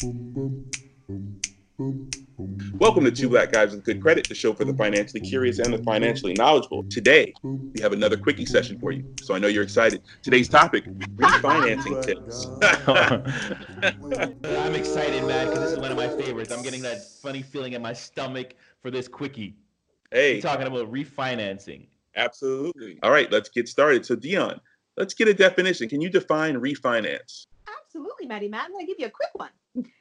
Welcome to Two Black Guys with Good Credit, the show for the financially curious and the financially knowledgeable. Today, we have another quickie session for you, so I know you're excited. Today's topic refinancing tips. I'm excited, man, because this is one of my favorites. I'm getting that funny feeling in my stomach for this quickie. hey, We're talking about refinancing. absolutely. All right, let's get started. So, Dion, let's get a definition. Can you define refinance? Absolutely, Maddie Matt. I'm going to give you a quick one.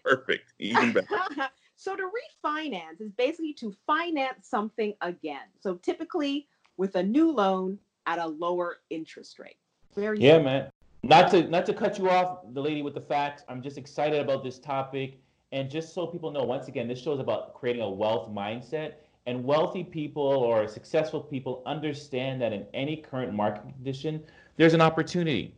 Perfect. Even better. so to refinance is basically to finance something again. So typically with a new loan at a lower interest rate. Very Yeah, simple. man. Not to not to cut you off, the lady with the facts. I'm just excited about this topic, and just so people know, once again, this show is about creating a wealth mindset. And wealthy people or successful people understand that in any current market condition, there's an opportunity.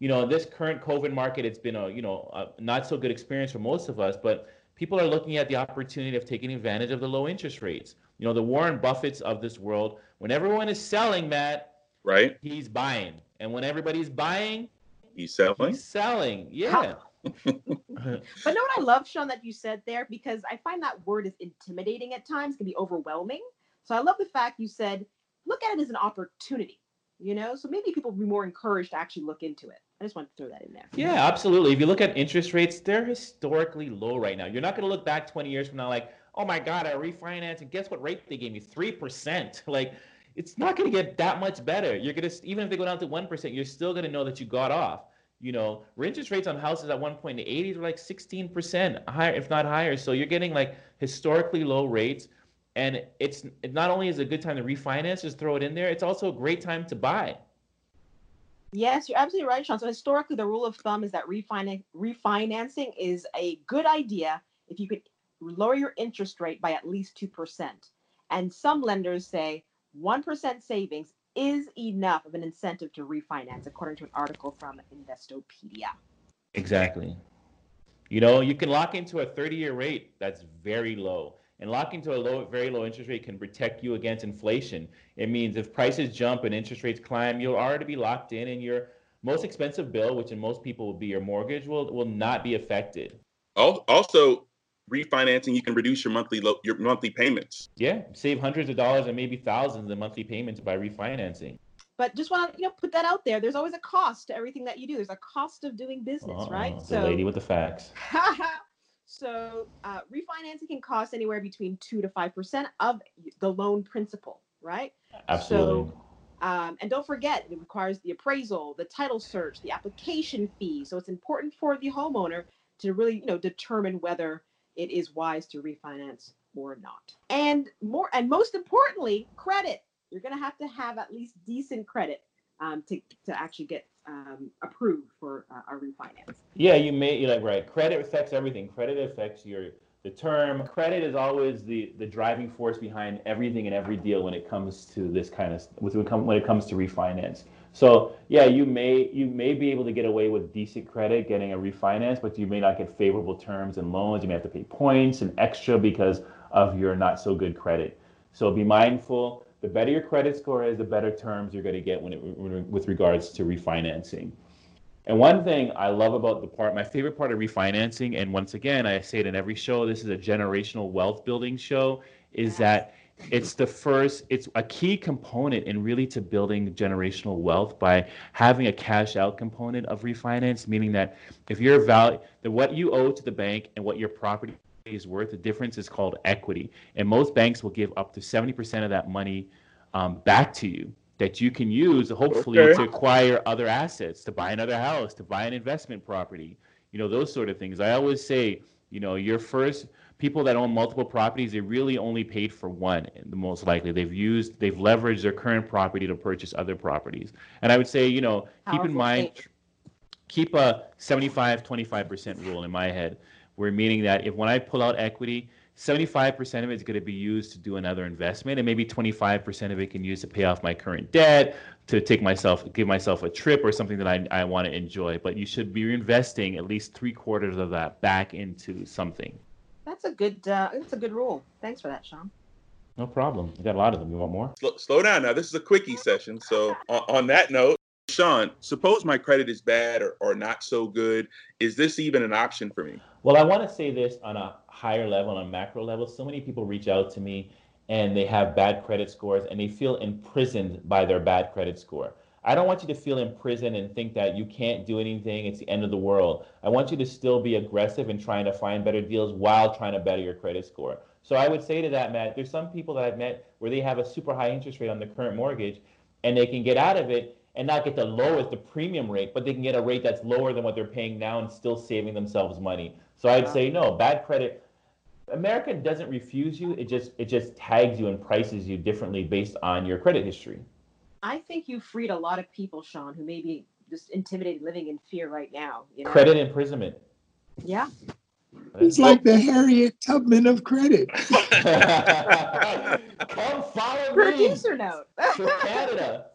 You know, this current COVID market, it's been a you know a not so good experience for most of us, but people are looking at the opportunity of taking advantage of the low interest rates. You know, the Warren Buffetts of this world. When everyone is selling, Matt, Right? he's buying. And when everybody's buying, He's selling. he's selling. Yeah. But know what I love, Sean, that you said there? Because I find that word is intimidating at times, can be overwhelming. So I love the fact you said, look at it as an opportunity, you know? So maybe people will be more encouraged to actually look into it. I just want to throw that in there. yeah, absolutely. If you look at interest rates, they're historically low right now. You're not going to look back 20 years from now like, oh my God, I refinanced and guess what rate they gave me? 3%. Like, it's not going to get that much better. You're going to, even if they go down to 1%, you're still going to know that you got off. You know, interest rates on houses at one point in the 80s were like 16% higher, if not higher. So you're getting like historically low rates. And it's it not only is a good time to refinance, just throw it in there, it's also a great time to buy. Yes, you're absolutely right, Sean. So historically, the rule of thumb is that refinan- refinancing is a good idea if you could lower your interest rate by at least 2%. And some lenders say 1% savings is enough of an incentive to refinance, according to an article from Investopedia. Exactly. You know, you can lock into a 30 year rate that's very low. And locking into a low, very low interest rate can protect you against inflation. It means if prices jump and interest rates climb, you'll already be locked in, and your most expensive bill, which in most people will be your mortgage, will, will not be affected. Also, refinancing, you can reduce your monthly lo- your monthly payments. Yeah, save hundreds of dollars and maybe thousands in monthly payments by refinancing. But just want to you know put that out there. There's always a cost to everything that you do. There's a cost of doing business, uh-uh, right? Uh-oh, the lady with the facts. so uh, refinancing can cost anywhere between two to five percent of the loan principal, right? Absolutely. Um, and don't forget, it requires the appraisal, the title search, the application fee. So it's important for the homeowner to really, you know, determine whether it is wise to refinance or not. And more, and most importantly, credit. You're going to have to have at least decent credit um, to to actually get um, approved for uh, a refinance. Yeah, you may like right. Credit affects everything. Credit affects your the term. Credit is always the the driving force behind everything and every deal when it comes to this kind of with when it when it comes to refinance. So yeah, you may you may be able to get away with decent credit getting a refinance, but you may not get favorable terms and loans. You may have to pay points and extra because of your not so good credit. So be mindful. The better your credit score is, the better terms you're going to get when it, with regards to refinancing. And one thing I love about the part, my favorite part of refinancing, and once again, I say it in every show, this is a generational wealth building show, is that it's the first, it's a key component in really to building generational wealth by having a cash out component of refinance, meaning that if your value, that what you owe to the bank and what your property is worth, the difference is called equity. And most banks will give up to 70% of that money um, back to you that you can use hopefully okay. to acquire other assets, to buy another house, to buy an investment property, you know, those sort of things. I always say, you know, your first people that own multiple properties, they really only paid for one, the most likely. They've used, they've leveraged their current property to purchase other properties. And I would say, you know, Powerful keep in mind, keep a 75 25% rule in my head, where meaning that if when I pull out equity, 75% of it is going to be used to do another investment, and maybe 25% of it can use to pay off my current debt, to take myself, give myself a trip or something that I, I want to enjoy. But you should be investing at least three quarters of that back into something. That's a good. Uh, that's a good rule. Thanks for that, Sean. No problem. You got a lot of them. You want more? Slow, slow down now. This is a quickie session. So on, on that note, Sean, suppose my credit is bad or, or not so good. Is this even an option for me? Well, I want to say this on a higher level, on a macro level. So many people reach out to me and they have bad credit scores and they feel imprisoned by their bad credit score. I don't want you to feel imprisoned and think that you can't do anything, it's the end of the world. I want you to still be aggressive in trying to find better deals while trying to better your credit score. So I would say to that, Matt, there's some people that I've met where they have a super high interest rate on the current mortgage and they can get out of it and not get the lowest, the premium rate, but they can get a rate that's lower than what they're paying now and still saving themselves money. So I'd say no, bad credit. America doesn't refuse you; it just it just tags you and prices you differently based on your credit history. I think you freed a lot of people, Sean, who may be just intimidated, living in fear right now. You know? Credit imprisonment. Yeah. It's like the Harriet Tubman of credit. Come follow me. Producer note. to Canada.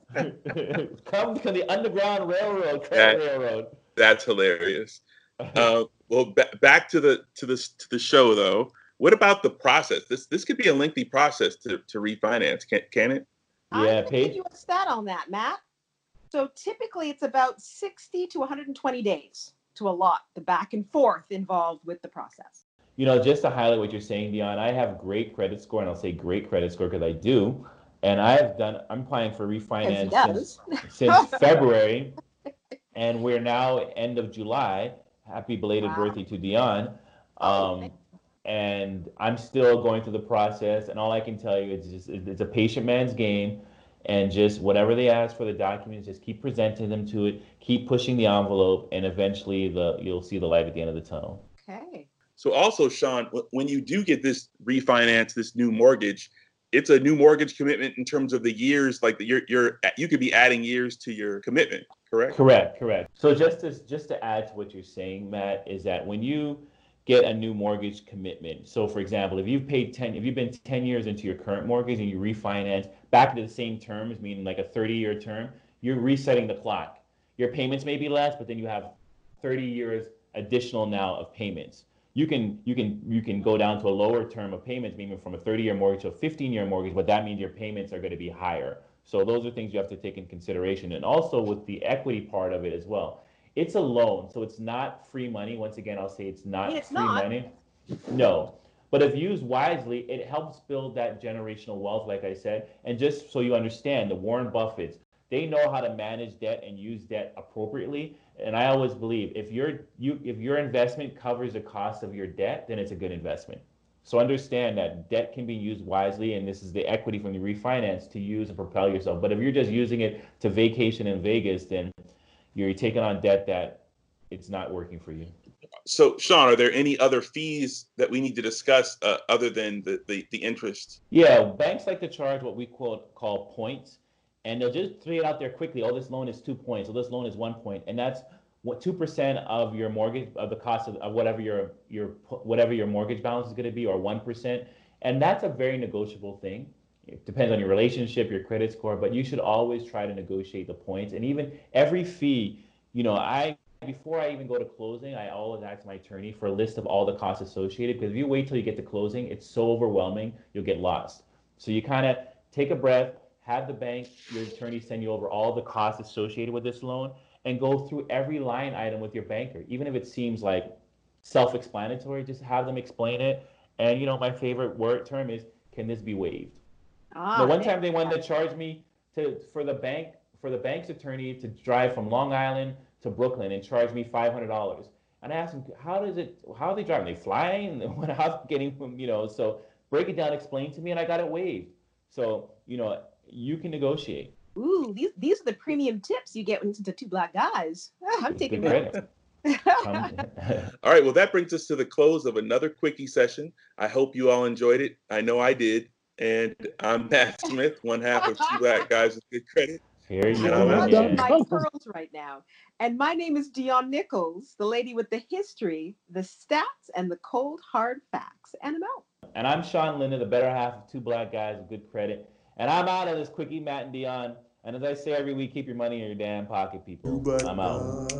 Come to the Underground Railroad, that, Railroad. That's hilarious. Uh, well, b- back to the to the to the show though. What about the process? This this could be a lengthy process to, to refinance. Can can it? Yeah, i give you a stat on that, Matt. So typically, it's about sixty to one hundred and twenty days to a lot the back and forth involved with the process. You know, just to highlight what you're saying, Dion, I have great credit score, and I'll say great credit score because I do. And I've done. I'm applying for refinance since, since February, and we're now end of July happy belated wow. birthday to Dion. Oh, um, and I'm still going through the process. And all I can tell you is just it's a patient man's game. And just whatever they ask for the documents, just keep presenting them to it, keep pushing the envelope, and eventually the you'll see the light at the end of the tunnel. Okay. So also, Sean, when you do get this refinance, this new mortgage, it's a new mortgage commitment in terms of the years. Like the, you're you're you could be adding years to your commitment correct? Correct, correct. So just to just to add to what you're saying, Matt, is that when you get a new mortgage commitment. So for example, if you've paid 10 if you've been 10 years into your current mortgage and you refinance back to the same terms, meaning like a 30-year term, you're resetting the clock. Your payments may be less, but then you have 30 years additional now of payments. You can you can you can go down to a lower term of payments, meaning from a 30-year mortgage to a 15-year mortgage, but that means your payments are going to be higher. So those are things you have to take in consideration. And also with the equity part of it as well. It's a loan, so it's not free money. Once again, I'll say it's not it's free not. money. No. But if used wisely, it helps build that generational wealth, like I said. And just so you understand, the Warren Buffetts, they know how to manage debt and use debt appropriately. And I always believe if your you if your investment covers the cost of your debt, then it's a good investment. So understand that debt can be used wisely, and this is the equity from the refinance to use and propel yourself. But if you're just using it to vacation in Vegas, then you're taking on debt that it's not working for you. So, Sean, are there any other fees that we need to discuss uh, other than the, the, the interest? Yeah, banks like to charge what we quote call points, and they'll just throw it out there quickly. Oh, this loan is two points. So this loan is one point, and that's what two percent of your mortgage of the cost of, of whatever your your whatever your mortgage balance is going to be, or one percent, and that's a very negotiable thing. It depends on your relationship, your credit score, but you should always try to negotiate the points. And even every fee, you know, I before I even go to closing, I always ask my attorney for a list of all the costs associated because if you wait till you get to closing, it's so overwhelming, you'll get lost. So you kind of take a breath, have the bank, your attorney send you over all the costs associated with this loan, and go through every line item with your banker. Even if it seems like self-explanatory, just have them explain it. And you know, my favorite word term is, can this be waived? Ah, the one time they wanted to charge me to for the bank for the bank's attorney to drive from Long Island to Brooklyn and charge me five hundred dollars. And I asked them, how does it? How are they driving? They flying? What? How's getting from you know? So break it down, explain to me, and I got it waived. So you know, you can negotiate. Ooh, these these are the premium tips you get when you listen to two black guys. Ah, I'm taking Good credit. All right, well, that brings us to the close of another quickie session. I hope you all enjoyed it. I know I did. And I'm Matt Smith, one half of Two Black Guys with Good Credit. Here you go. I'm I'm Yeah. my pearls right now. And my name is Dion Nichols, the lady with the history, the stats, and the cold hard facts. And I'm out. And I'm Sean Linda, the better half of two black guys with good credit. And I'm out of this quickie, Matt and Dion. And as I say every week, keep your money in your damn pocket, people. I'm out.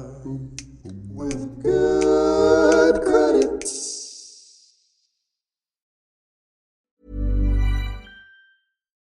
with good credit.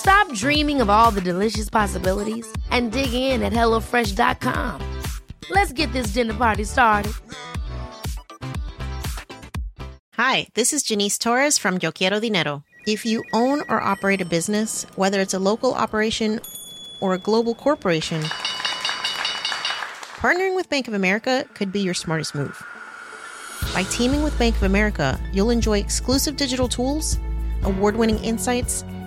Stop dreaming of all the delicious possibilities and dig in at HelloFresh.com. Let's get this dinner party started. Hi, this is Janice Torres from Yo Quiero Dinero. If you own or operate a business, whether it's a local operation or a global corporation, partnering with Bank of America could be your smartest move. By teaming with Bank of America, you'll enjoy exclusive digital tools, award winning insights,